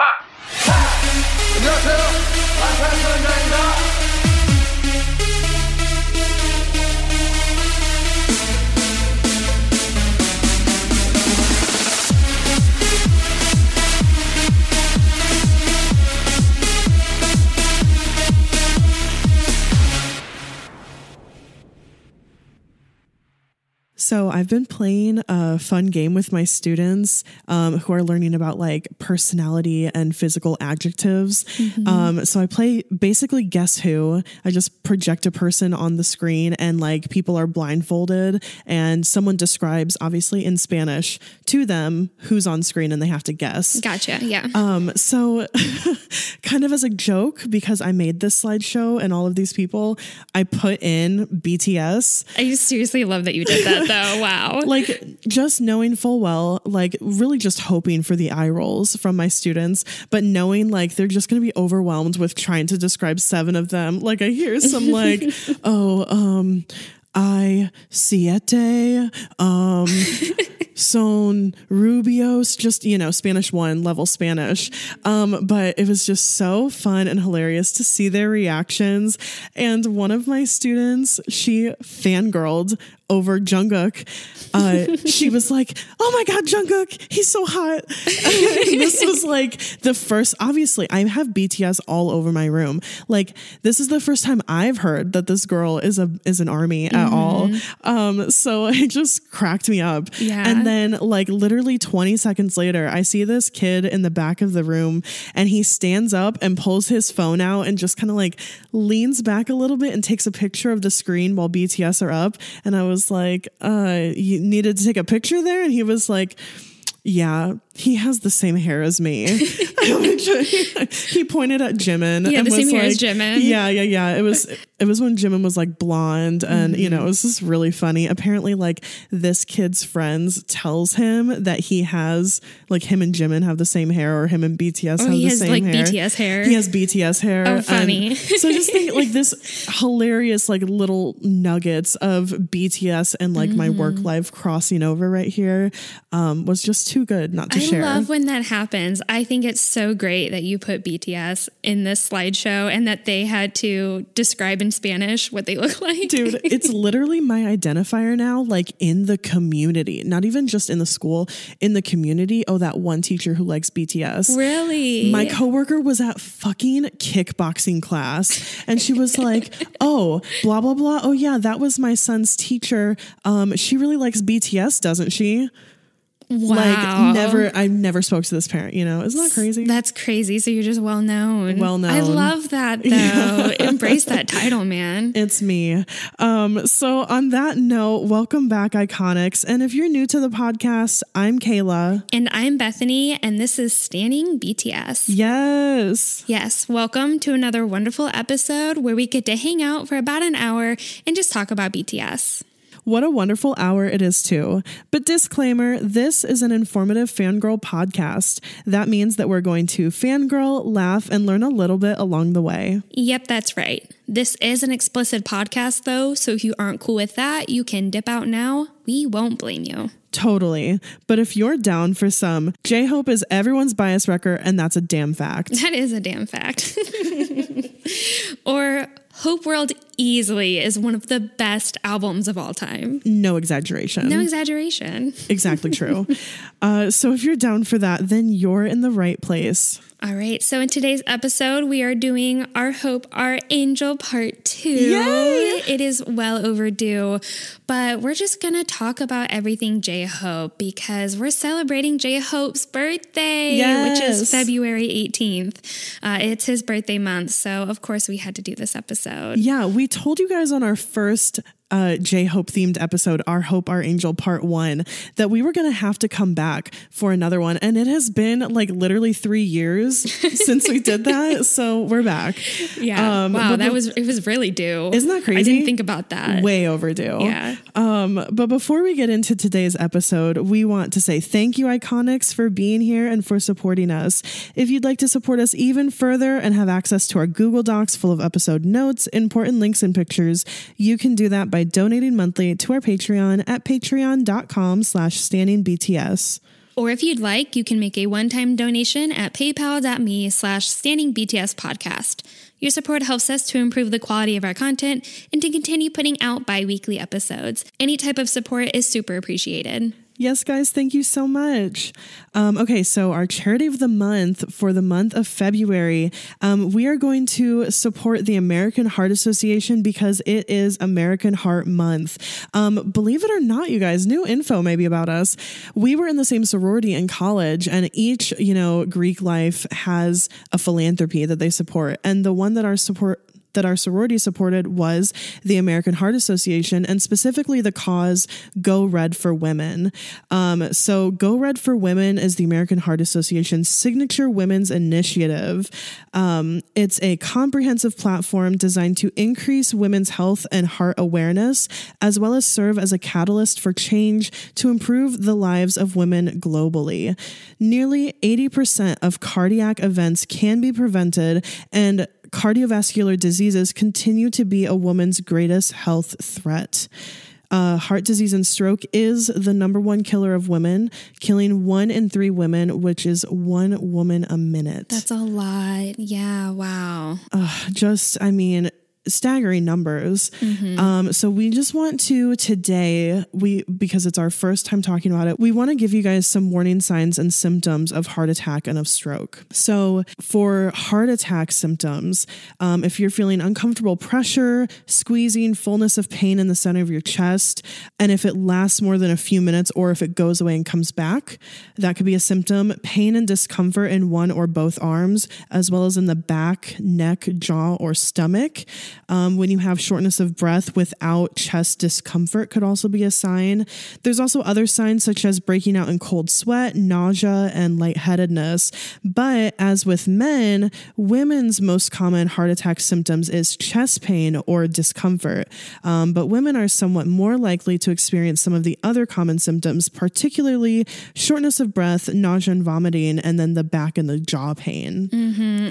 파! 안녕하세요. 반갑습니다. So I've been playing a fun game with my students um, who are learning about like personality and physical adjectives. Um, so I play basically guess who. I just project a person on the screen and like people are blindfolded and someone describes obviously in Spanish to them who's on screen and they have to guess. Gotcha. Yeah. Um, so kind of as a joke, because I made this slideshow and all of these people, I put in BTS. I seriously love that you did that though. Oh wow. Like just knowing full well, like really just hoping for the eye rolls from my students, but knowing like they're just gonna be overwhelmed with trying to describe seven of them. Like I hear some like, oh, um, I siete, um, son rubios, just you know, Spanish one level Spanish. Um, but it was just so fun and hilarious to see their reactions. And one of my students, she fangirled over Jungkook. Uh, she was like, "Oh my god, Jungkook, he's so hot." This was like the first. Obviously, I have BTS all over my room. Like this is the first time I've heard that this girl is a is an army at all. Um, so it just cracked me up. Yeah. And then like literally 20 seconds later, I see this kid in the back of the room, and he stands up and pulls his phone out and just kind of like leans back a little bit and takes a picture of the screen while BTS are up. And I was like, uh, you needed to take a picture there? And he was like, yeah, he has the same hair as me. he pointed at Jimin. He had and the same hair as Jimin. Yeah, yeah, yeah. It was it was when Jimin was like blonde, and you Mm-hmm. know, it was just really funny. Apparently, like this kid's friends tells him that he has like him and Jimin have the same hair, or him and BTS have Oh, he the has, same like, hair. BTS hair. He has BTS hair. Oh, and funny. so I just think like this hilarious like little nuggets of BTS and like my work Mm-hmm. life crossing over right here um, was just too good not to I share. love when that happens. I think it's so great that you put BTS in this slideshow and that they had to describe in Spanish what they look like. Dude, it's literally my identifier now, like in the community, not even just in the school, in the community. Oh, that one teacher who likes BTS. Really? My coworker was at fucking kickboxing class and she was like, "Oh, blah blah blah. Oh yeah, that was my son's teacher. Um she really likes BTS, doesn't she?" Wow. Like never I never spoke to this parent, you know. Isn't that crazy? That's crazy. So you're just well known. Well known. I love that though. Embrace that title, man. It's me. Um, so on that note, welcome back, Iconics. And if you're new to the podcast, I'm Kayla. And I'm Bethany, and this is Standing BTS. Yes. Yes, welcome to another wonderful episode where we get to hang out for about an hour and just talk about BTS. What a wonderful hour it is, too. But disclaimer this is an informative fangirl podcast. That means that we're going to fangirl, laugh, and learn a little bit along the way. Yep, that's right. This is an explicit podcast, though, so if you aren't cool with that, you can dip out now. We won't blame you. Totally. But if you're down for some, J Hope is everyone's bias wrecker, and that's a damn fact. That is a damn fact. or Hope World easily is one of the best albums of all time. No exaggeration. No exaggeration. Exactly true. uh, so if you're down for that, then you're in the right place. All right, so in today's episode, we are doing Our Hope, Our Angel Part 2. Yay! It is well overdue, but we're just gonna talk about everything J Hope because we're celebrating J Hope's birthday, which is February 18th. Uh, it's his birthday month, so of course we had to do this episode. Yeah, we told you guys on our first uh, J Hope themed episode, Our Hope, Our Angel Part One, that we were going to have to come back for another one. And it has been like literally three years since we did that. So we're back. Yeah. Um, wow, that be- was it was really due. Isn't that crazy? I didn't think about that. Way overdue. Yeah. Um, but before we get into today's episode, we want to say thank you, Iconics, for being here and for supporting us. If you'd like to support us even further and have access to our Google Docs full of episode notes, important links, and pictures, you can do that by donating monthly to our Patreon at patreon.com slash standingbts. Or if you'd like, you can make a one-time donation at paypal.me slash standing BTS podcast. Your support helps us to improve the quality of our content and to continue putting out bi-weekly episodes. Any type of support is super appreciated. Yes, guys, thank you so much. Um, okay, so our charity of the month for the month of February, um, we are going to support the American Heart Association because it is American Heart Month. Um, believe it or not, you guys, new info maybe about us. We were in the same sorority in college, and each, you know, Greek life has a philanthropy that they support. And the one that our support that our sorority supported was the American Heart Association and specifically the cause Go Red for Women. Um, so, Go Red for Women is the American Heart Association's signature women's initiative. Um, it's a comprehensive platform designed to increase women's health and heart awareness, as well as serve as a catalyst for change to improve the lives of women globally. Nearly 80% of cardiac events can be prevented, and cardiovascular diseases continue to be a woman's greatest health threat. Uh, heart disease and stroke is the number one killer of women, killing one in three women, which is one woman a minute. That's a lot. Yeah, wow. just, I mean, staggering numbers. Um, so we just want to today, we because it's our first time talking about it, we want to give you guys some warning signs and symptoms of heart attack and of stroke. So for heart attack symptoms, um, if you're feeling uncomfortable pressure, squeezing, fullness of pain in the center of your chest, and if it lasts more than a few minutes or if it goes away and comes back, that could be a symptom. Pain and discomfort in one or both arms, as well as in the back, neck, jaw, or stomach. Um, when you have shortness of breath without chest discomfort, could also be a sign. There's also other signs such as breaking out in cold sweat, nausea, and lightheadedness. But as with men, women's most common heart attack symptoms is chest pain or discomfort. Um, but women are somewhat more likely to experience some of the other common symptoms, particularly shortness of breath, nausea and vomiting, and then the back and the jaw pain.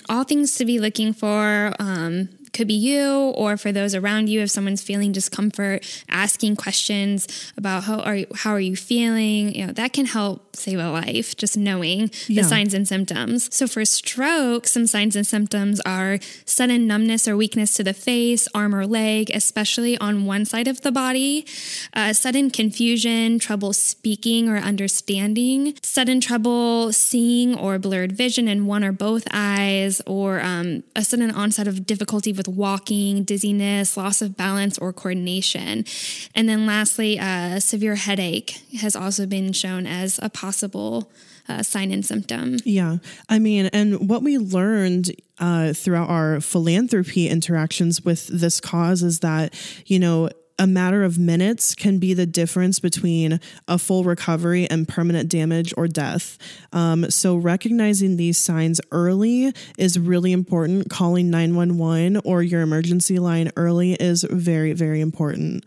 all things to be looking for um, could be you or for those around you if someone's feeling discomfort asking questions about how are you, how are you feeling you know that can help save a life just knowing Yeah. the signs and symptoms so for stroke some signs and symptoms are sudden numbness or weakness to the face arm or leg especially on one side of the body uh, sudden confusion trouble speaking or understanding sudden trouble seeing or blurred vision in one or both eyes or um, a sudden onset of difficulty with walking dizziness loss of balance or coordination and then lastly uh, severe headache has also been shown as a possible uh, sign and symptom Yeah. I mean, and what we learned uh, throughout our philanthropy interactions with this cause is that, you know, a matter of minutes can be the difference between a full recovery and permanent damage or death. Um, so, recognizing these signs early is really important. Calling 911 or your emergency line early is very, very important.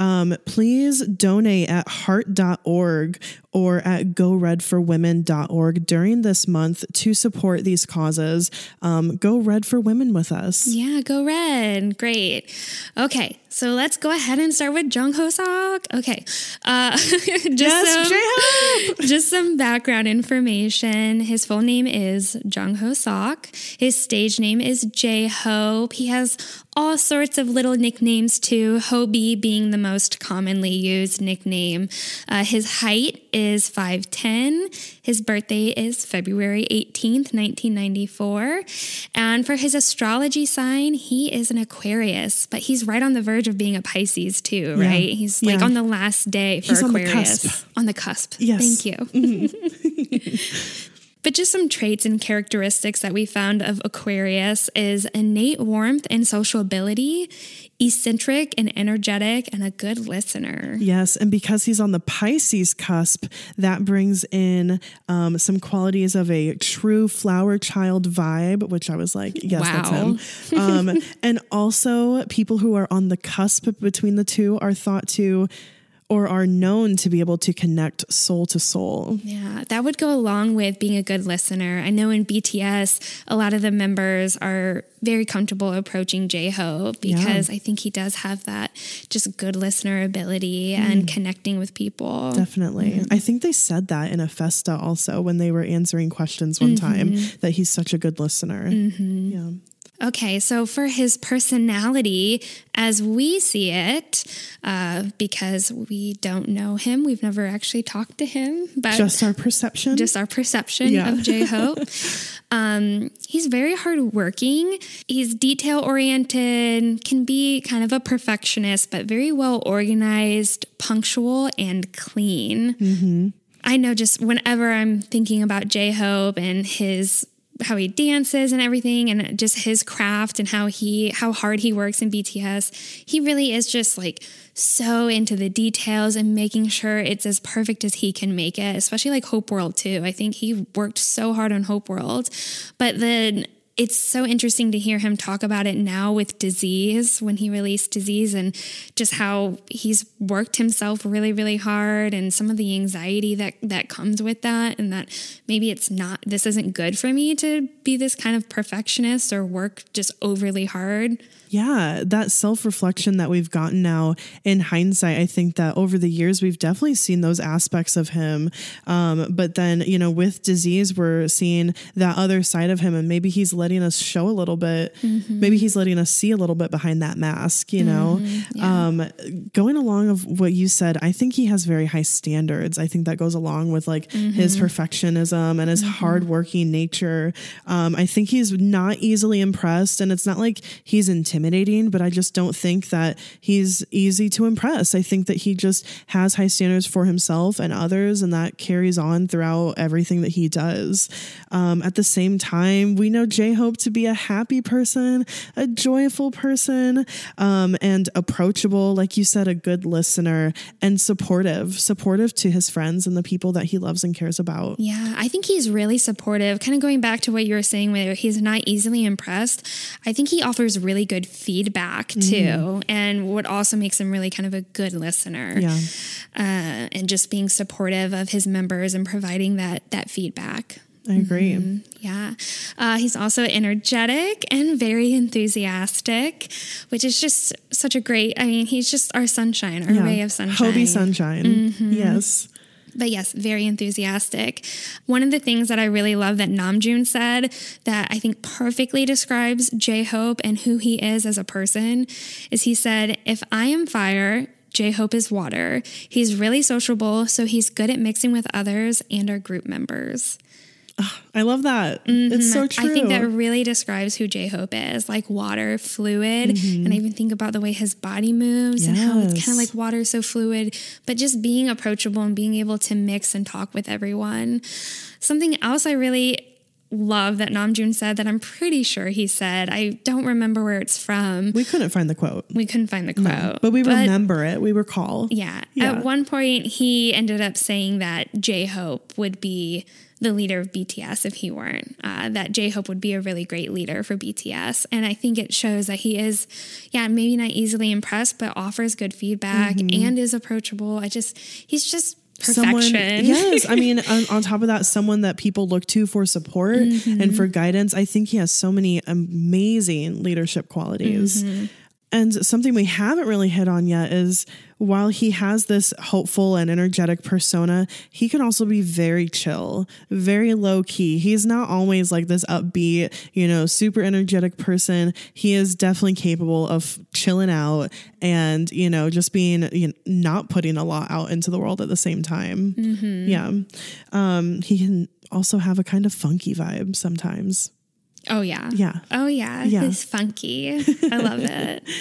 Um, please donate at heart.org or at goredforwomen.org during this month to support these causes. Um, go Red for Women with us. Yeah, go red. Great. Okay, so let's go ahead and start with Jung Ho Sok. Okay, uh, just Yes, some, just some background information. His full name is Jung Ho Sok. His stage name is J Hope. He has all sorts of little nicknames too. Hobi being the most commonly used nickname. Uh, his height is 5'10. His birthday is February 18th, 1994. And for his astrology sign, he is an Aquarius, but he's right on the verge of being a Pisces too, Yeah. right? He's like Yeah. on the last day for He's on the Aquarius. cusp. On the cusp. Yes. Thank you. But just some traits and characteristics that we found of Aquarius is innate warmth and social ability, eccentric and energetic, and a good listener. Yes, and because he's on the Pisces cusp, that brings in um, some qualities of a true flower child vibe, which I was like, yes, Wow. that's him. Um, and also, people who are on the cusp between the two are thought to or are known to be able to connect soul to soul. Yeah, that would go along with being a good listener. I know in BTS, a lot of the members are very comfortable approaching J Hope because I think he does have that just good listener ability and mm. connecting with people. Definitely. Mm. I think they said that in a festa also when they were answering questions one mm-hmm. time that he's such a good listener. Mm-hmm. Yeah. Okay, so for his personality, as we see it, uh, because we don't know him, we've never actually talked to him, but Just our perception. just our perception Yeah. of J Hope. um, he's very hardworking. He's detail oriented, can be kind of a perfectionist, but very well organized, punctual, and clean. I know just whenever I'm thinking about J Hope and his how he dances and everything and just his craft and how he how hard he works in BTS he really is just like so into the details and making sure it's as perfect as he can make it especially like Hope World too. I think he worked so hard on Hope World. But then it's so interesting to hear him talk about it now with Dis-ease when he released Dis-ease and just how he's worked himself really really hard and some of the anxiety that that comes with that and that maybe it's not this isn't good for me to be this kind of perfectionist or work just overly hard Yeah, that self reflection that we've gotten now in hindsight, I think that over the years we've definitely seen those aspects of him. Um, but then, you know, with Dis-ease, we're seeing that other side of him, and maybe he's letting us show a little bit. Maybe he's letting us see a little bit behind that mask. You know, um, going along of what you said, I think he has very high standards. I think that goes along with like his perfectionism and his hardworking nature. Um, I think he's not easily impressed, and it's not like he's intimidating, but I just don't think that he's easy to impress. I think that he just has high standards for himself and others, and that carries on throughout everything that he does. Um, at the same time, we know J Hope to be a happy person, a joyful person, um, and approachable, like you said, a good listener and supportive, supportive to his friends and the people that he loves and cares about. Yeah, I think he's really supportive. Kind of going back to what you were saying, where he's not easily impressed. I think he offers really good feedback too, and what also makes him really kind of a good listener. Yeah. uh, and just being supportive of his members and providing that that feedback. I agree. Yeah. Uh, he's also energetic and very enthusiastic, which is just such a great, I mean, he's just our sunshine, our Yeah. ray of sunshine. Hobi sunshine. Yes. But yes, very enthusiastic. One of the things that I really love that Namjoon said that I think perfectly describes J Hope and who he is as a person is he said, If I am fire, J Hope is water. He's really sociable, so he's good at mixing with others and our group members. I love that. It's mm-hmm. so true. I think that really describes who J Hope is like water, fluid. And mm-hmm. I even think about the way his body moves and how it's kind of like water, so fluid, but just being approachable and being able to mix and talk with everyone. Something else I really love that Namjoon said that I'm pretty sure he said, I don't remember where it's from. we couldn't find the quote, We couldn't find the quote. but we remember it. We recall. Yeah. Yeah. At one point, he ended up saying that J Hope would be the leader of BTS if he weren't. Uh, that J Hope would be a really great leader for BTS. And I think it shows that he is, yeah, maybe not easily impressed, but offers good feedback and is approachable. I just, he's just perfection. Someone, yes. I mean, on, on top of that, someone that people look to for support and mm-hmm. for guidance. I think he has so many amazing leadership qualities. Mm-hmm. And something we haven't really hit on yet is while he has this hopeful and energetic persona, he can also be very chill, very low key. He's not always like this upbeat, you know, super energetic person. He is definitely capable of chilling out and, you know, just being, you know, not putting a lot out into the world at the same time. Yeah. Um, he can also have a kind of funky vibe sometimes. Oh, yeah. Yeah. Oh, yeah. Yeah. He's funky. I love it.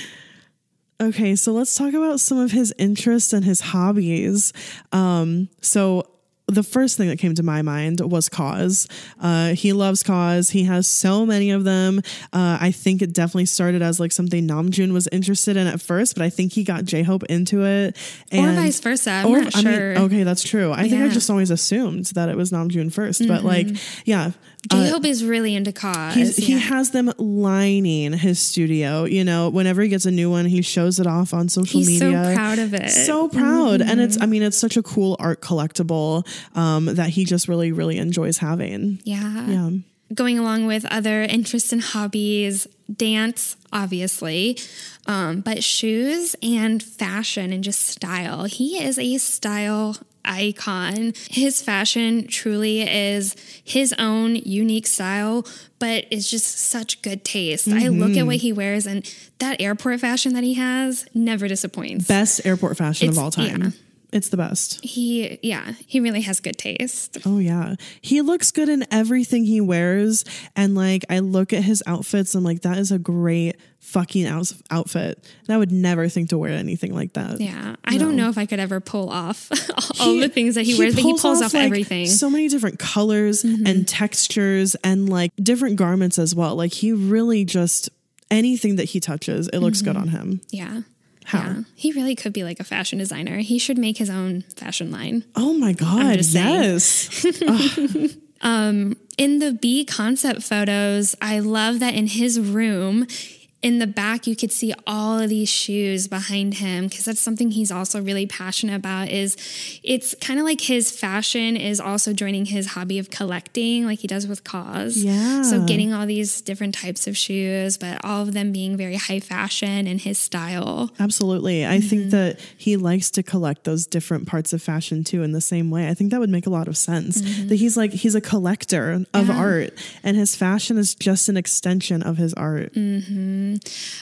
Okay, so let's talk about some of his interests and his hobbies. Um, so the first thing that came to my mind was KAWS. Uh, he loves KAWS. He has so many of them. Uh, I think it definitely started as like something Namjoon was interested in at first, but I think he got J Hope into it. Or vice versa. I'm not I mean, sure. okay, that's true. I think I just always assumed that it was Namjoon 1st but like, yeah. Uh, J Hope is really into KAWS. He's, He has them lining his studio. You know, whenever he gets a new one, he shows it off on social media. He's so proud of it. So proud, and it's. I mean, it's such a cool art collectible um, that he just really, really enjoys having. yeah. Yeah. Going along with other interests and hobbies, dance, obviously, um, but shoes and fashion and just style. He is a style icon. His fashion truly is his own unique style, but it's just such good taste. I look Mm-hmm. at what he wears and that airport fashion that he has never disappoints. Best airport fashion of all time. yeah. It's the best. he, yeah, he really has good taste. Oh yeah. He looks good in everything he wears and like I look at his outfits I'm like that is a great fucking out- outfit. And I would never think to wear anything like that. Yeah, I don't know if I could ever pull off all He- the things that he, wears, but he pulls off, like, everything. Mm-hmm. So many different colors and textures and like different garments as well. Like he really just anything that he touches, it looks good Mm-hmm. on him. yeah. How? Yeah. He really could be like a fashion designer. He should make his own fashion line. Oh my god, yes. Um, in the BE concept photos, I love that in his room, in the back you could see all of these shoes behind him because that's something he's also really passionate about is it's kind of like his fashion is also joining his hobby of collecting like he does with KAWS Yeah. so getting all these different types of shoes but all of them being very high fashion and his style Absolutely. I Mm-hmm. think that he likes to collect those different parts of fashion too in the same way. I think that would make a lot of sense. Mm-hmm. That he's like he's a collector of art and his fashion is just an extension of his art.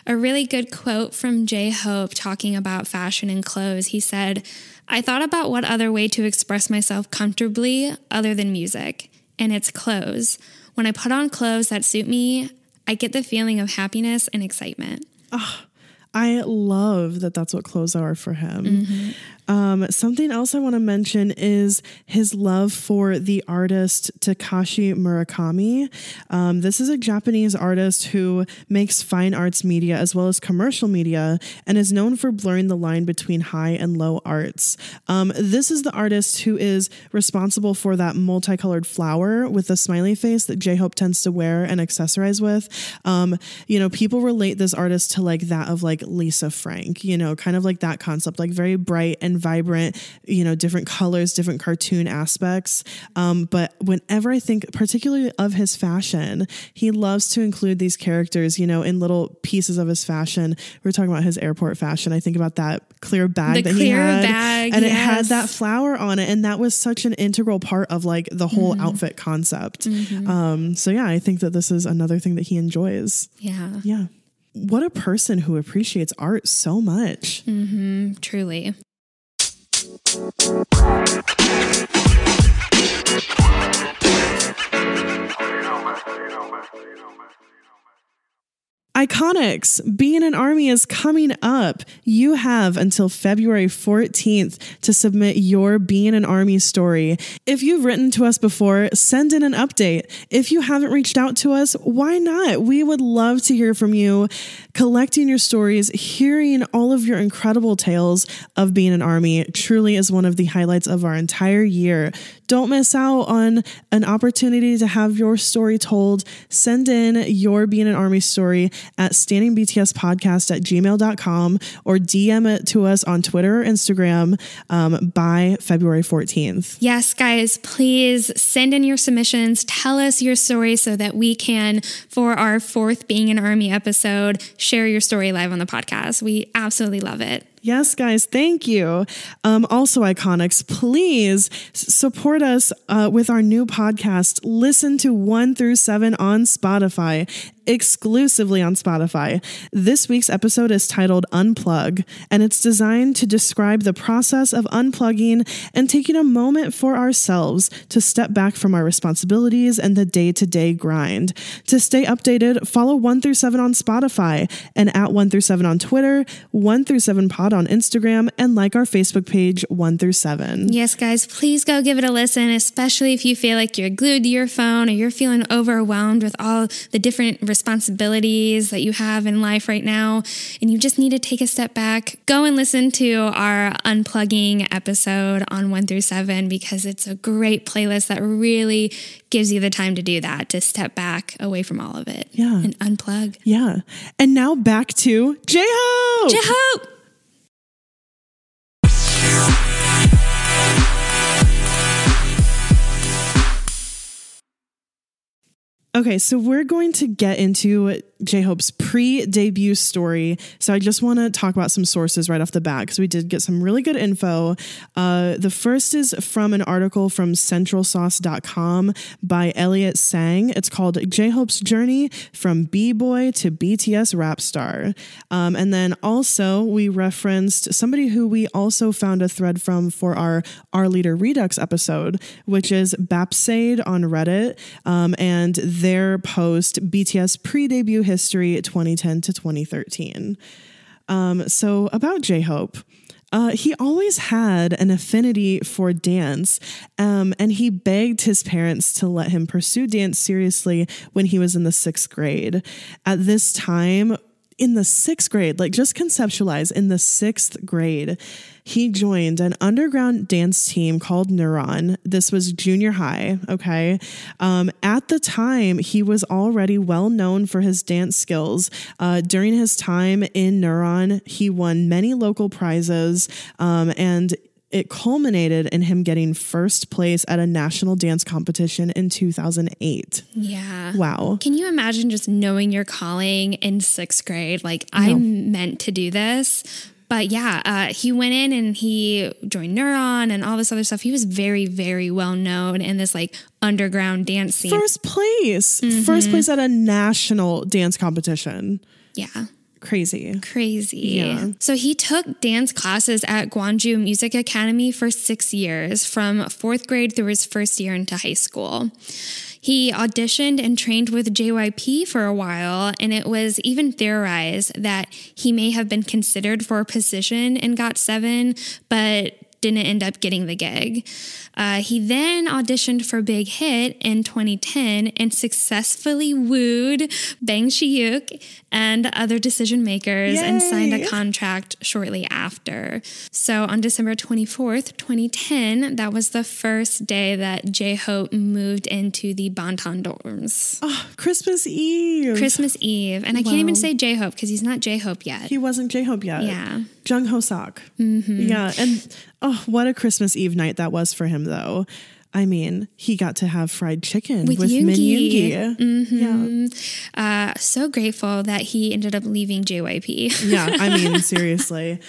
A really good quote from J Hope talking about fashion and clothes. He said, I thought about what other way to express myself comfortably other than music, and it's clothes. When I put on clothes that suit me, I get the feeling of happiness and excitement. I love that that's what clothes are for him. Mm-hmm. Um, something else I want to mention is his love for the artist Takashi Murakami. Um, this is a Japanese artist who makes fine arts media as well as commercial media and is known for blurring the line between high and low arts. Um, this is the artist who is responsible for that multicolored flower with the smiley face that J Hope tends to wear and accessorize with. Um, you know, people relate this artist to like that of like Lisa Frank, you know, kind of like that concept, like very bright and vibrant, you know, different colors, different cartoon aspects. Um, but whenever I think particularly of his fashion, he loves to include these characters, you know, in little pieces of his fashion. We are talking about his airport fashion. I think about that clear bag The that he had. bag, and it had that flower on it. And that was such an integral part of like the whole Mm-hmm. outfit concept. Um, so yeah, I think that this is another thing that he enjoys. Yeah, Yeah. What a person who appreciates art so much. Mm-hmm, truly. Thank you. Iconics, being an army is coming up. You have until February 14th to submit your being an army story. If you've written to us before, send in an update. If you haven't reached out to us, why not? We would love to hear from you, collecting your stories, hearing all of your incredible tales of being an army truly is one of the highlights of our entire year. Don't miss out on an opportunity to have your story told. Send in your being an army story at standingbtspodcast at gmail.com or DM it to us on Twitter or Instagram um, by February 14th. Yes, guys, please send in your submissions. Tell us your story so that we can, for our fourth Being an Army episode, share your story live on the podcast. We absolutely love it. Yes, guys, thank you. Um, also, Iconics, please support us uh, with our new podcast, Listen to 1 through 7 on Spotify. Exclusively on Spotify. This week's episode is titled Unplug, and it's designed to describe the process of unplugging and taking a moment for ourselves to step back from our responsibilities and the day to day grind. To stay updated, follow 1 through 7 on Spotify and at 1 through 7 on Twitter, 1 through 7 pod on Instagram, and like our Facebook page 1 through 7. Yes, guys, please go give it a listen, especially if you feel like you're glued to your phone or you're feeling overwhelmed with all the different responsibilities that you have in life right now, and you just need to take a step back. Go and listen to our unplugging episode on 1 through 7 because it's a great playlist that really gives you the time to do that, to step back away from all of it Yeah. and unplug. Yeah. And now back to J Hope. J Hope! Okay, so we're going to get into J Hope's pre debut story. So I just want to talk about some sources right off the bat because we did get some really good info. Uh, the first is from an article from centralsauce.com by Elliot Sang. It's called J Hope's Journey from B Boy to BTS Rap Star. Um, and then also, we referenced somebody who we also found a thread from for our Our Leader Redux episode, which is Bapsade on Reddit. Um, and their post BTS pre debut history 2010 to 2013. Um, so, about J Hope. Uh, he always had an affinity for dance, um, and he begged his parents to let him pursue dance seriously when he was in the sixth grade. At this time, in the sixth grade, like just conceptualize in the sixth grade, he joined an underground dance team called Neuron. This was junior high, okay? Um, at the time, he was already well known for his dance skills. Uh, during his time in Neuron, he won many local prizes um, and it culminated in him getting first place at a national dance competition in 2008. Yeah. Wow. Can you imagine just knowing your calling in sixth grade? Like, I'm meant to do this. But yeah, uh, he went in and he joined Neuron and all this other stuff. He was very, very well known in this like underground dance scene. First place. First place at a national dance competition. yeah. Crazy. Crazy. Yeah. So he took dance classes at Gwangju Music Academy for six years, from fourth grade through his first year into high school. He auditioned and trained with JYP for a while, and it was even theorized that he may have been considered for a position in GOT7, but didn't end up getting the gig. Uh, he then auditioned for Big Hit in 2010 and successfully wooed Bang Si-hyuk and other decision makers and signed a contract shortly after. So on December 24th, 2010, that was the first day that J-Hope moved into the Bangtan dorms. Oh, Christmas Eve. Christmas Eve. And I can't even say J-Hope because he's not J-Hope yet. He wasn't J Hope yet. Yeah. Jung Ho Sok. Mm-hmm. Yeah. And oh, what a Christmas Eve night that was for him, though. I mean, he got to have fried chicken With with, Min Yoongi. Yoongi. Yeah. Uh, so grateful that he ended up leaving JYP. Yeah. I mean, seriously.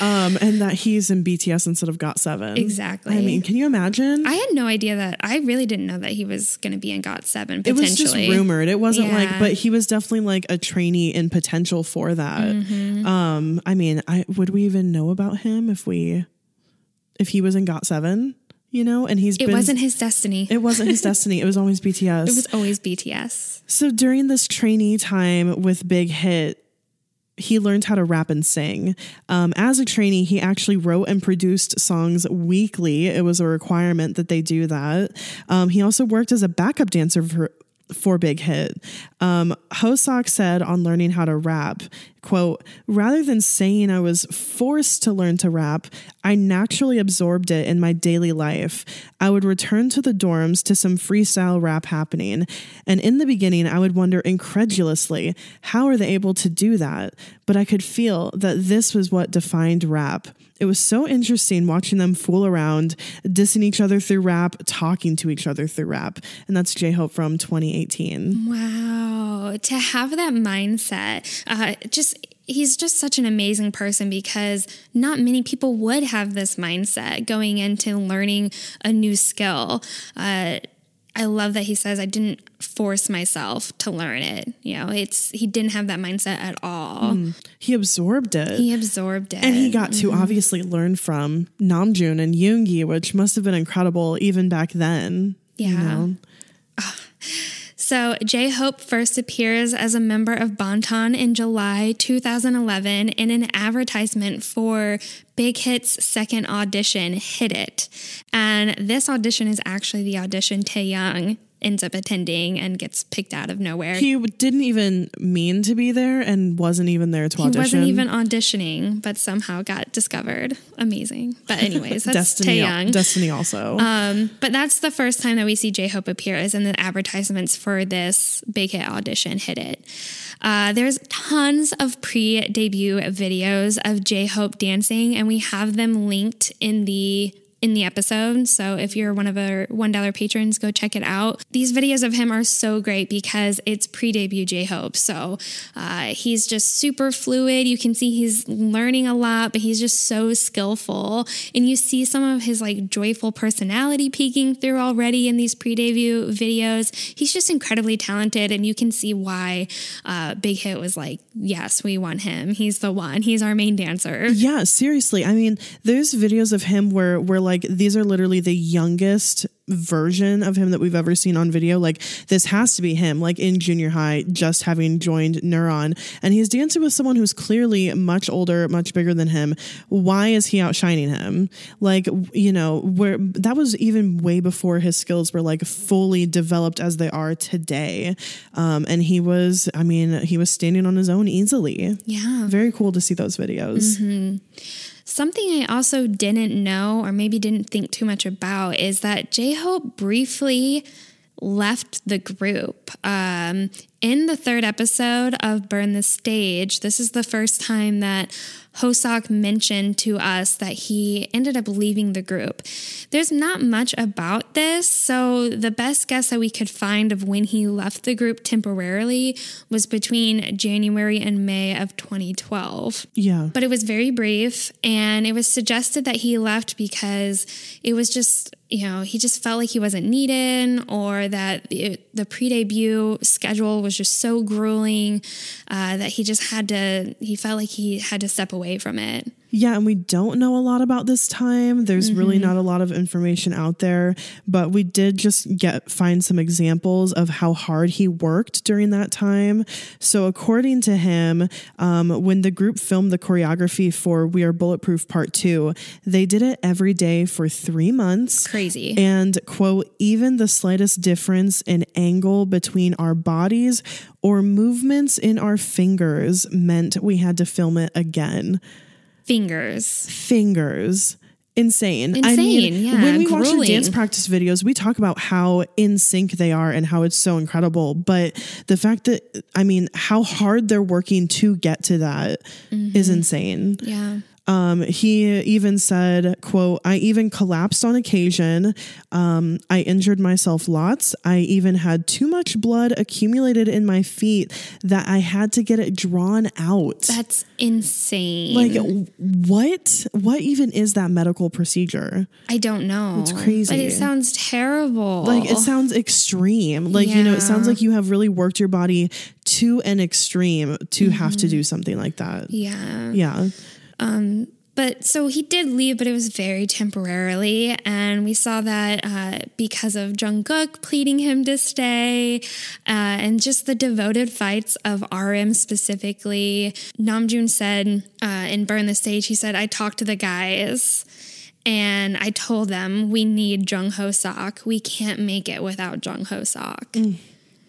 Um, and that he's in BTS instead of Got7. Exactly. I mean, can you imagine? I had no idea that. I really didn't know that he was going to be in GOT7 potentially. it was just rumored. It wasn't like, but he was definitely like a trainee in potential for that. Mm-hmm. Um, I mean, I would we even know about him if we, if he was in Got Seven, you know? And he's It been, wasn't his destiny. It wasn't his destiny. It was always BTS. It was always BTS. so during this trainee time with Big Hit, he learned how to rap and sing. Um, as a trainee, he actually wrote and produced songs weekly. It was a requirement that they do that. Um, he also worked as a backup dancer for for Big Hit. Um, Hosok said on learning how to rap, quote, rather than saying I was forced to learn to rap, I naturally absorbed it in my daily life. I would return to the dorms to some freestyle rap happening. And in the beginning, I would wonder incredulously, how are they able to do that? But I could feel that this was what defined rap. It was so interesting watching them fool around, dissing each other through rap, talking to each other through rap. And that's J Hope from 2018. Wow. To have that mindset, uh, just. He's just such an amazing person because not many people would have this mindset going into learning a new skill. Uh, I love that he says, I didn't force myself to learn it. You know, it's he didn't have that mindset at all. Hmm. He absorbed it. He absorbed it. and he got to mm-hmm. obviously learn from Namjoon and Yoongi, which must have been incredible even back then. you Yeah. know? So, J Hope first appears as a member of Bangtan in July 2011 in an advertisement for Big Hit's second audition, Hit It. And this audition is actually the audition Taehyung ends up attending and gets picked out of nowhere. He didn't even mean to be there and wasn't even there to He audition. wasn't even auditioning, but somehow got discovered. Amazing. But anyways, that's Destiny. Taehyung. Destiny also. Um, but that's the first time that we see J Hope appear is in the advertisements for this Big Hit audition, Hit It. Uh, there's tons of pre debut videos of J Hope dancing, and we have them linked in the in the episode. So if you're one of our $1 patrons, go check it out. These videos of him are so great because it's pre debut J Hope. So uh, he's just super fluid. You can see he's learning a lot, but he's just so skillful. And you see some of his like joyful personality peeking through already in these pre debut videos. He's just incredibly talented. And you can see why uh, Big Hit was like, yes, we want him. He's the one. He's our main dancer. Yeah, seriously. I mean, there's videos of him where where like these are literally the youngest version of him that we've ever seen on video. Like this has to be him, like in junior high, just having joined Neuron. And he's dancing with someone who's clearly much older, much bigger than him. Why is he outshining him? Like, you know, where that was even way before his skills were like fully developed as they are today. Um, and he was, I mean, he was standing on his own easily. Yeah. Very cool to see those videos. Something I also didn't know or maybe didn't think too much about is that J Hope briefly left the group. Um, in the third episode of Burn the Stage, this is the first time that Hosok mentioned to us that he ended up leaving the group. There's not much about this, so the best guess that we could find of when he left the group temporarily was between January and May of 2012 Yeah. but it was very brief and it was suggested that he left because it was just you know he just felt like he wasn't needed or that it, the pre-debut schedule was just so grueling uh, that he just had to he felt like he had to step away from it Yeah, and we don't know a lot about this time. There's really Mm-hmm. not a lot of information out there, but we did just get find some examples of how hard he worked during that time. So according to him, um, when the group filmed the choreography for We Are Bulletproof Part Two, they did it every day for three months. crazy And quote, even the slightest difference in angle between our bodies or movements in our fingers meant we had to film it again fingers fingers. Insane. I mean, Insane, yeah, when we watch their dance practice videos, we talk about how in sync they are and how it's so incredible. But the fact that, I mean, how hard they're working to get to that is mm-hmm. insane. yeah Um, he even said, quote, I even collapsed on occasion. Um, I injured myself lots. I even had too much blood accumulated in my feet that I had to get it drawn out. that's insane. Like what what even is that medical procedure? I don't know. It's crazy. but it sounds terrible. Like it sounds extreme. Like you know it sounds like you have really worked your body to an extreme to have to do something like that. Yeah. Yeah But so he did leave, but it was very temporarily. And we saw that uh, because of Jungkook pleading him to stay uh, and just the devoted fights of RM specifically. Namjoon said uh, in Burn the Stage, he said, I talked to the guys and I told them we need Jung Ho Sok. We can't make it without Jung Ho Sok.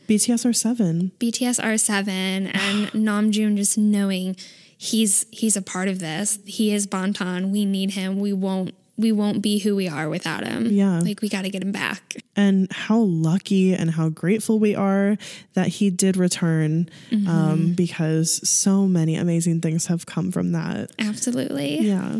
bts are 7 BTS R7 and Namjoon just knowing he's he's a part of this. He is Bangtan. We need him. We won't we won't be who we are without him. Yeah. Like we got to get him back. and how lucky and how grateful we are that he did return Mm-hmm. um, because so many amazing things have come from that Absolutely. Yeah.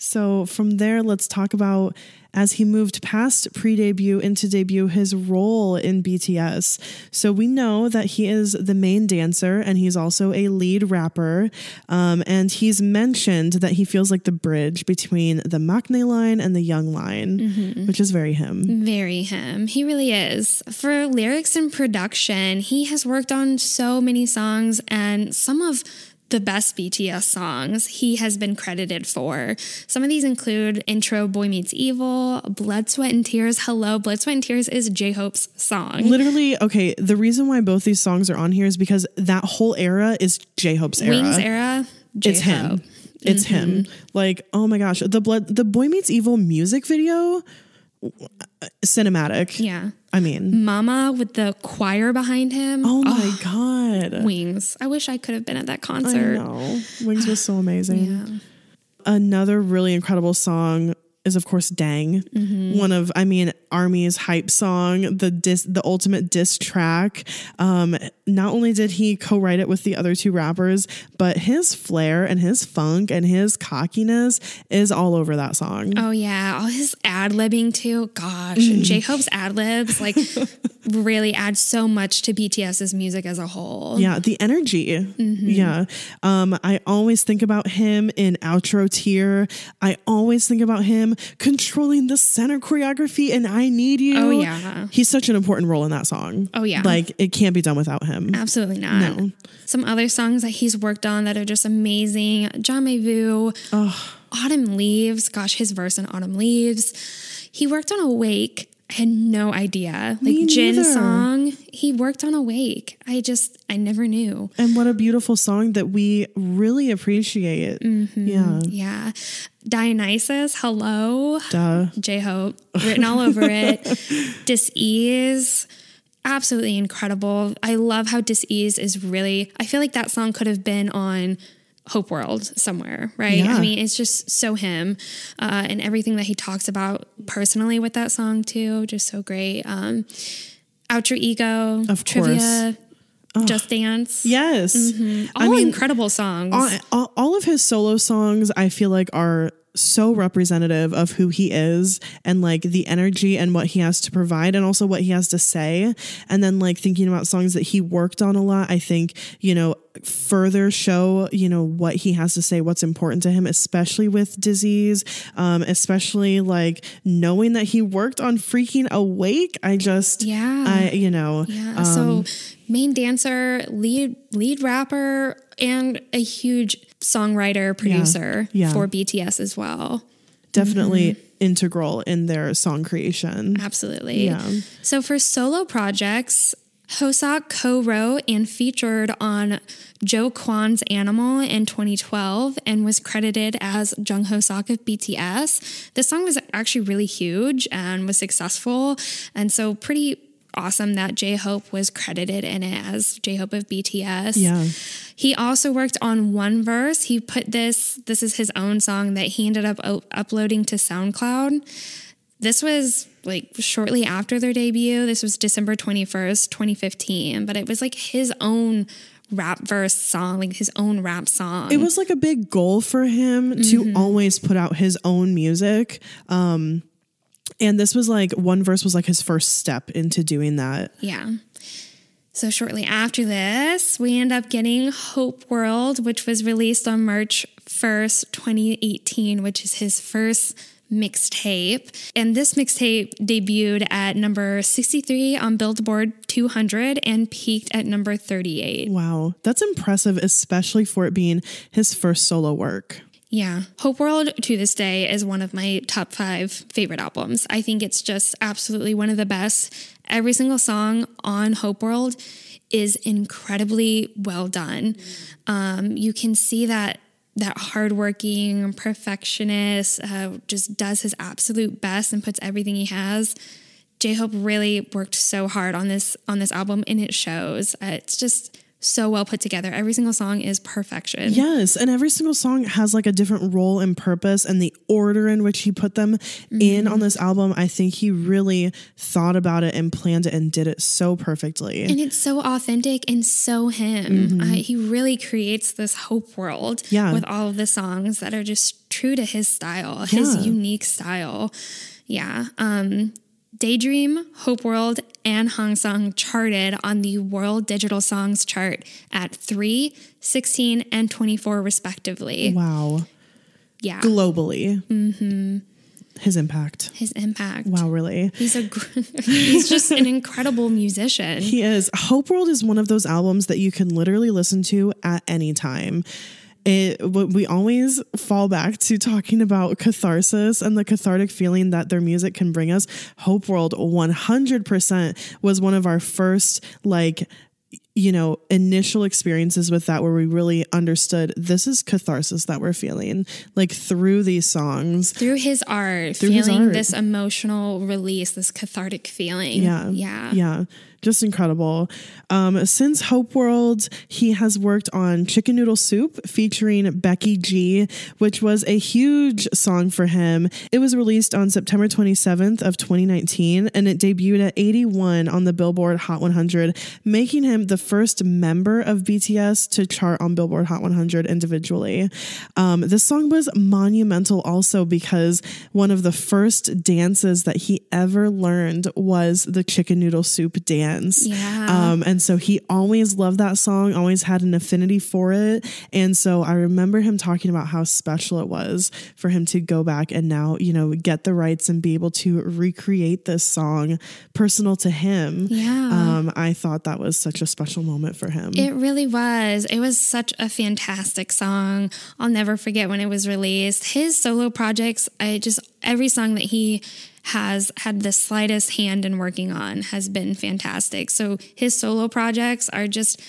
So from there, let's talk about as he moved past pre debut into debut, his role in BTS. So we know that he is the main dancer and he's also a lead rapper. Um, and he's mentioned that he feels like the bridge between the Maknae line and the hyung line, which is very him. Very him. He really is. For lyrics and production, he has worked on so many songs and some of the best BTS songs he has been credited for. Some of these include Intro Boy Meets Evil, Blood, Sweat, and Tears. Hello, Blood, Sweat, and Tears is J Hope's song. Literally, okay, the reason why both these songs are on here is because that whole era is J Hope's era. Wings era, J it's him. It's mm-hmm. him. Like, oh my gosh, the blood, the Boy Meets Evil music video, cinematic. Yeah. I mean, Mama with the choir behind him. oh my god, Wings. I wish I could have been at that I concert. know. Wings was so amazing. Another really incredible song is of course Ddaeng. Mm-hmm. One of I mean Army's hype song, the dis the ultimate diss track. Um not only did he co-write it with the other two rappers, but his flair and his funk and his cockiness is all over that song. Oh yeah, all his ad libbing too. Gosh, Mm. J Hope's ad libs like really add so much to BTS's music as a whole. Yeah, the energy. Mm-hmm. Yeah. Um, I always think about him in outro Tear. I always think about him controlling the center choreography and I I need You. Oh, yeah. He's such an important role in that song. Oh, yeah. Like it can't be done without him. Absolutely not. No. Some other songs that he's worked on that are just amazing. Jamais Vu, Autumn Leaves. Gosh, his verse in Autumn Leaves. He worked on Awake. I had no idea. Like Me neither. song, he worked on Awake. I just, I never knew. And what a beautiful song that we really appreciate. Mm-hmm. Yeah. Yeah. Dionysus, hello. Duh. J Hope written all over it. Dis-ease, absolutely incredible. I love how Dis-ease is really, I feel like that song could have been on Hope World somewhere, right? Yeah. I mean, it's just so him uh, and everything that he talks about personally with that song too, just so great. Um, Out Your Ego, Of Trivia, Just Dance. Yes. All I mean, incredible songs. all, all- all of his solo songs i feel like are so representative of who he is and like the energy and what he has to provide and also what he has to say and then like thinking about songs that he worked on a lot i think you know further show you know what he has to say what's important to him especially with Dis-ease um especially like knowing that he worked on freaking awake i just Yeah. i you know Yeah. so main dancer, lead lead rapper, and a huge songwriter producer Yeah. for BTS as well. definitely mm-hmm. integral in their song creation Absolutely. Yeah. So for solo projects, Hoseok co-wrote and featured on Jo Kwon's Animal in 2012 and was credited as Jung Hoseok of BTS. This song was actually really huge and was successful, and so pretty awesome that J Hope was credited in it as J Hope of BTS. Yeah. He also worked on one verse. He put this, this is his own song that he ended up o- uploading to SoundCloud. This was like shortly after their debut. This was December 21st, 2015, but it was like his own rap verse song, like his own rap song. it was like a big goal for him to always put out his own music um and this was like one verse was like his first step into doing that Yeah. So shortly after this, we end up getting Hope World, which was released on March 1st, 2018, which is his first mixtape. And this mixtape debuted at number 63 on Billboard 200 and peaked at number 38. wow that's impressive especially for it being his first solo work Yeah. Hope World to this day is one of my top five favorite albums. I think it's just absolutely one of the best. Every single song on Hope World is incredibly well done. Um, you can see that that hardworking perfectionist uh, just does his absolute best and puts everything he has. J Hope really worked so hard on this on this album, and it shows. Uh, it's just so well put together. Every single song is perfection. Yes, and every single song has like a different role and purpose, and the order in which he put them in on this album, I think he really thought about it and planned it and did it so perfectly. And it's so authentic and so him. Uh, he really creates this hope world Yeah. with all of the songs that are just true to his style, his Yeah. unique style. Yeah. Um, Daydream, Hope World, and Hangsang charted on the World Digital Songs chart at 3, 16, and 24, respectively. wow, Yeah. globally, mm-hmm. his impact. His impact. Wow, really. He's a gr- he's just an incredible musician. He is. Hope World is one of those albums that you can literally listen to at any time. It, what we always fall back to talking about catharsis and the cathartic feeling that their music can bring us. Hope World 100% was one of our first, like, you know, initial experiences with that where we really understood this is catharsis that we're feeling, like through these songs. through his art, Through his art. this emotional release, this cathartic feeling. Yeah. Yeah. Yeah. Just incredible. Um, since Hope World, he has worked on Chicken Noodle Soup featuring Becky G, which was a huge song for him. It was released on September 27th of 2019 and it debuted at 81 on the Billboard Hot 100, making him the first member of BTS to chart on Billboard Hot 100 individually. Um, this song was monumental also because one of the first dances that he ever learned was the chicken noodle soup dance. Yeah. Um, and so he always loved that song, always had an affinity for it. And so I remember him talking about how special it was for him to go back and now, you know, get the rights and be able to recreate this song personal to him. Yeah. Um, I thought that was such a special moment for him. It really was. It was such a fantastic song. I'll never forget when it was released. His solo projects, I just, every song that he has had the slightest hand in working on has been fantastic. So his solo projects are just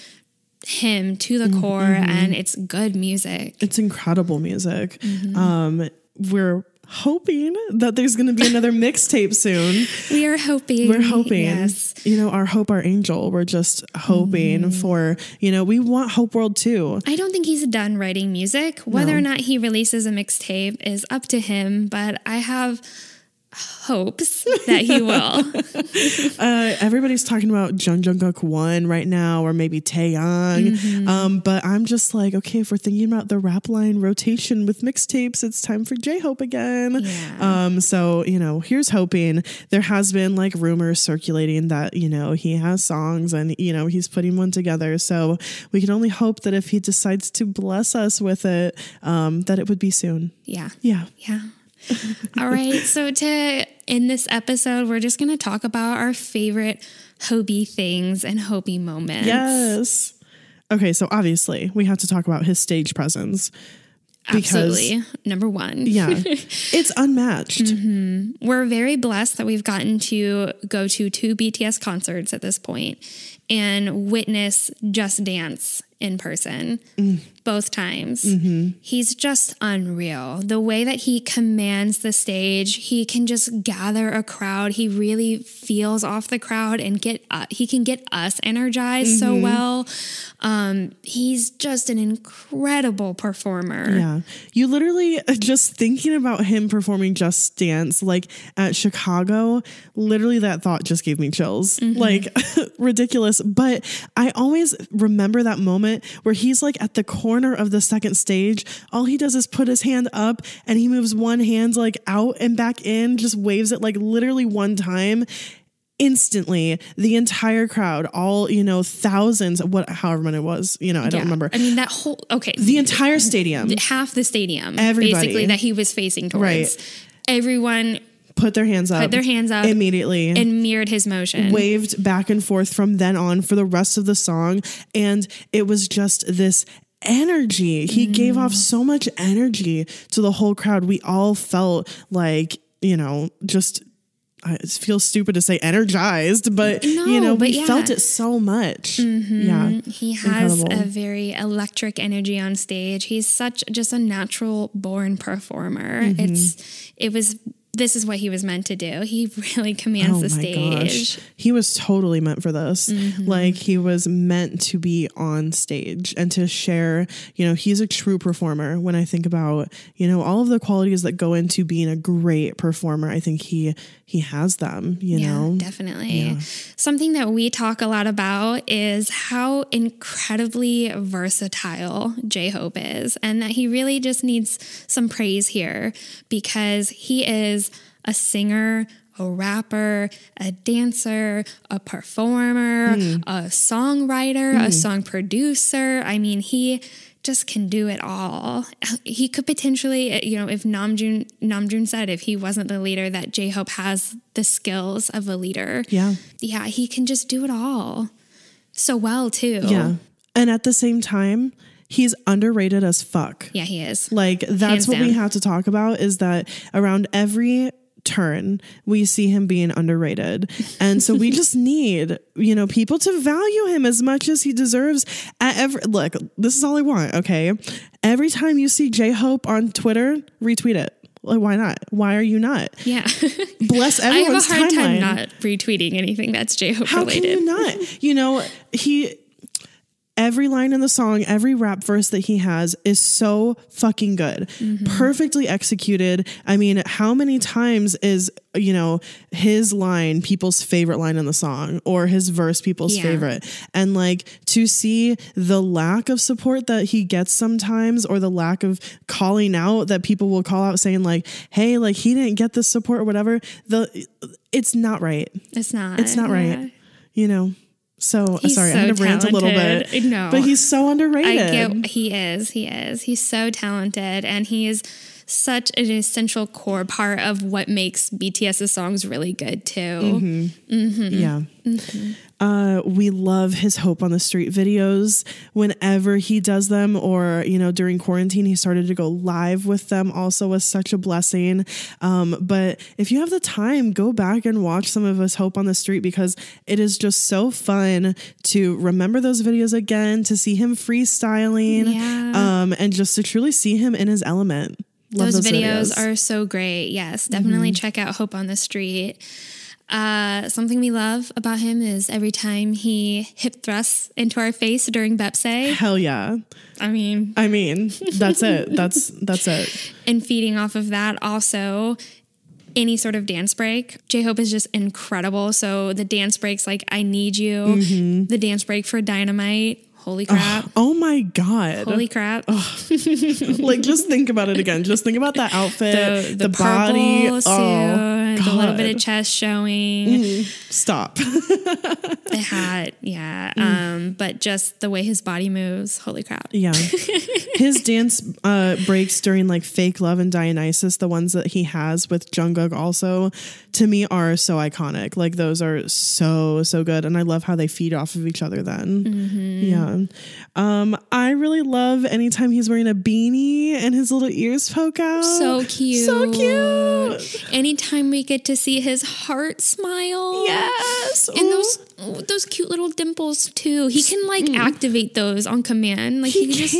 him to the core and it's good music. it's incredible music. Mm-hmm. Um, we're hoping that there's going to be another mixtape soon. We are hoping. We're hoping, Yes. you know, our hope, our angel. We're just hoping Mm-hmm. for, you know, we want Hope World too. I don't think he's done writing music. Whether or not he releases a mixtape is up to him, but I have hopes that he will. Uh, everybody's talking about Jung Jungkook one right now, or maybe Taehyung. Mm-hmm. Um, but I'm just like, okay, if we're thinking about the rap line rotation with mixtapes, it's time for J Hope again. Yeah. Um, so you know, here's hoping. There has been like rumors circulating that you know he has songs and you know he's putting one together. So we can only hope that if he decides to bless us with it, um, that it would be soon. yeah. Yeah. Yeah. All right. So to in this episode, we're just gonna talk about our favorite Hobi things and Hobi moments. Yes. Okay, so obviously we have to talk about his stage presence. because- Absolutely. Number one. Yeah, it's unmatched. Mm-hmm. We're very blessed that we've gotten to go to two BTS concerts at this point and witness Just Dance in person mm. Both times. He's just unreal. The way that he commands the stage, he can just gather a crowd. He really feels off the crowd and get uh, he can get us energized so well. Um, he's just an incredible performer. Yeah. You literally just thinking about him performing Just Dance like at Chicago, literally that thought just gave me chills. Like ridiculous. But I always remember that moment where he's like at the corner of the second stage. All he does is put his hand up and he moves one hand like out and back in, just waves it like literally one time. Instantly, the entire crowd, all, you know, thousands, what, however many it was, you know, I don't Yeah. remember. I mean that whole okay. The entire stadium. half the stadium Everybody. basically that he was facing towards. Right. Everyone put their hands up. put their hands up immediately. and mirrored his motion. waved back and forth from then on for the rest of the song. And it was just this energy. He gave Mm. off so much energy to the whole crowd. We all felt like, you know, just. I- It feels stupid to say energized, but you know, but we yeah. felt it so much. Yeah. He has Incredible. a very electric energy on stage. He's such just a natural born performer. Mm-hmm. It's it was this is what he was meant to do. He really commands the stage. He was totally meant for this. Mm-hmm. Like he was meant to be on stage and to share, you know, he's a true performer. When I think about, you know, all of the qualities that go into being a great performer, I think he he has them, you yeah, know. definitely. Something that we talk a lot about is how incredibly versatile J Hope is, and that he really just needs some praise here because he is a singer. A rapper, a dancer, a performer, hmm. a songwriter, a hmm. song producer. I mean, he just can do it all. He could potentially, eh, you know, if Namjoon Namjoon said if he wasn't the leader, that J Hope has the skills of a leader. Yeah. Yeah, he can just do it all so well too. Yeah. And at the same time, he's underrated as fuck. Yeah, he is. Like that's Hands what we have to talk about is that around every turn we see him being underrated. And so we just need, you know, people to value him as much as he deserves at every look, this is all I want, okay? Every time you see J-Hope on Twitter, retweet it. Like why not? Why are you not? Yeah. Bless I have a everyone's hard time not retweeting anything that's J Hope How can related. you not? You know, he every line in the song, every rap verse that he has is so fucking good. Mm-hmm. Perfectly executed. I mean, how many times is, you know, his line people's favorite line in the song or his verse people's Yeah. favorite? And like to see the lack of support that he gets sometimes or the lack of calling out that people will call out saying like, "Hey, like he didn't get this support or whatever." The it's not right. It's not. It's not yeah. right. You know. So uh, He's sorry, so I'm gonna rant a little bit. No. But he's so I underrated. get he is. He is. He's so talented and he is such an essential core part of what makes BTS's songs really good too. Mm-hmm. Mm-hmm. Yeah. Mm-hmm. Uh, we love his Hope on the Street videos. Whenever he does them, or, you know, during quarantine, he started to go live with them, also was such a blessing. Um, but if you have the time, go back and watch some of his Hope on the Street because it is just so fun to remember those videos again, to see him freestyling, Yeah. um, and just to truly see him in his element. Love those, videos, are so great. Yes, definitely check out Hope on the Street. Uh, something we love about him is every time he hip thrusts into our face during Baepsae. hell yeah. I mean, I mean, that's it. That's that's it. and feeding off of that, also any sort of dance break. J Hope is just incredible. So the dance breaks, like I Need You, the dance break for Dynamite. Holy crap. Oh my god. Holy crap. like just think about it again. Just think about that outfit, the, the, the, body. purple suit, oh, the little bit of chest showing. stop. the hat, yeah. Um, but just the way his body moves, holy crap. yeah. His dance uh, breaks during like fake love and Dionysus, the ones that he has with Jungkook also, to me are so iconic. Like those are so so good, and I love how they feed off of each other. Then, Mm-hmm. yeah. Um, I really love anytime he's wearing a beanie and his little ears poke out. So cute. So cute. Anytime we get to see his heart smile. Yes. And Ooh. those those cute little dimples too. He can like activate those on command. Like He he, can just.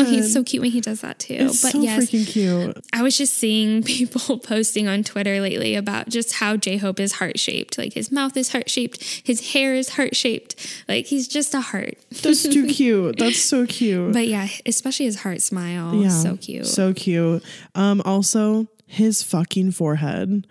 Oh, he's so cute when he does that too. It's but so yes, freaking cute. I was just seeing people posting on Twitter lately about just how J Hope is heart shaped. Like his mouth is heart shaped, his hair is heart shaped. Like he's just a heart. That's too cute. That's so cute. But yeah, especially his heart smile. yeah, So cute. So cute. Um, also his fucking forehead.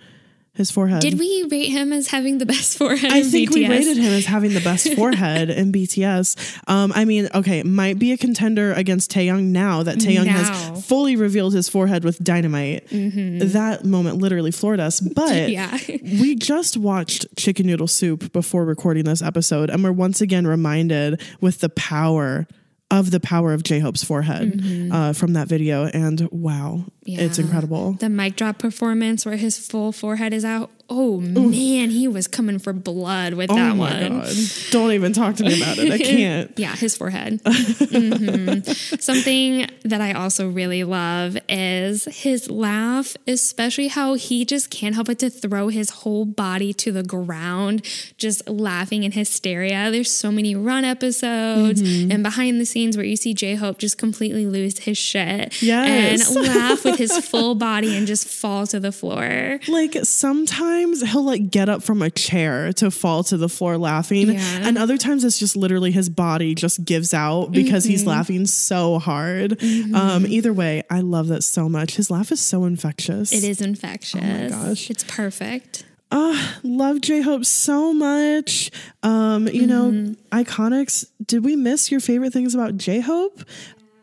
His forehead. Did we rate him as having the best forehead? I in think BTS? we rated him as having the best forehead in BTS. Um, I mean, okay, might be a contender against Taehyung now that Taehyung Now. has fully revealed his forehead with dynamite. That moment literally floored us. But Yeah. we just watched Chicken Noodle Soup before recording this episode, and we're once again reminded with the power of the power of J Hope's forehead uh, from that video. And wow, it's incredible. The mic drop performance where his full forehead is out. Oh man, he was coming for blood with Oh that my one. god! Don't even talk to me about it. I can't. Yeah, his forehead. hmm Something that I also really love is his laugh, especially how he just can't help but to throw his whole body to the ground, just laughing in hysteria. There's so many run episodes Mm-hmm. and behind the scenes where you see J Hope just completely lose his shit Yes. and laugh with his full body and just fall to the floor. Like sometimes he'll like get up from a chair to fall to the floor laughing, Yeah. and other times it's just literally his body just gives out because he's Mm-hmm. laughing so hard. Um, either way, I love that so much. His laugh is so infectious. It is infectious. gosh. It's perfect. Ah, Love J Hope so much. Um, you know, Mm-hmm. Iconics. Did we miss your favorite things about J Hope?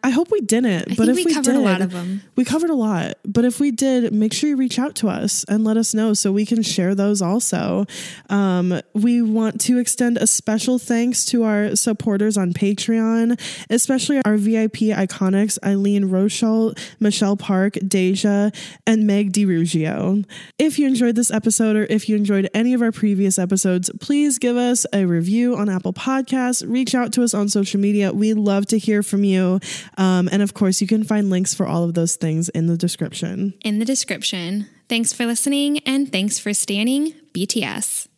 I hope we didn't. but think if we we covered a did, lot of 'em. We covered a lot. But if we did, make sure you reach out to us and let us know so we can share those also. Um, we want to extend a special thanks to our supporters on Patreon, especially our VIP iconics Eileen Rochelle, Michelle Park, Deja, and Meg DiRugio. If you enjoyed this episode or if you enjoyed any of our previous episodes, please give us a review on Apple Podcasts. Reach out to us on social media. We love to hear from you. Um, and of course, you can find links for all of those things in the description. in the description. Thanks for listening and thanks for standing BTS.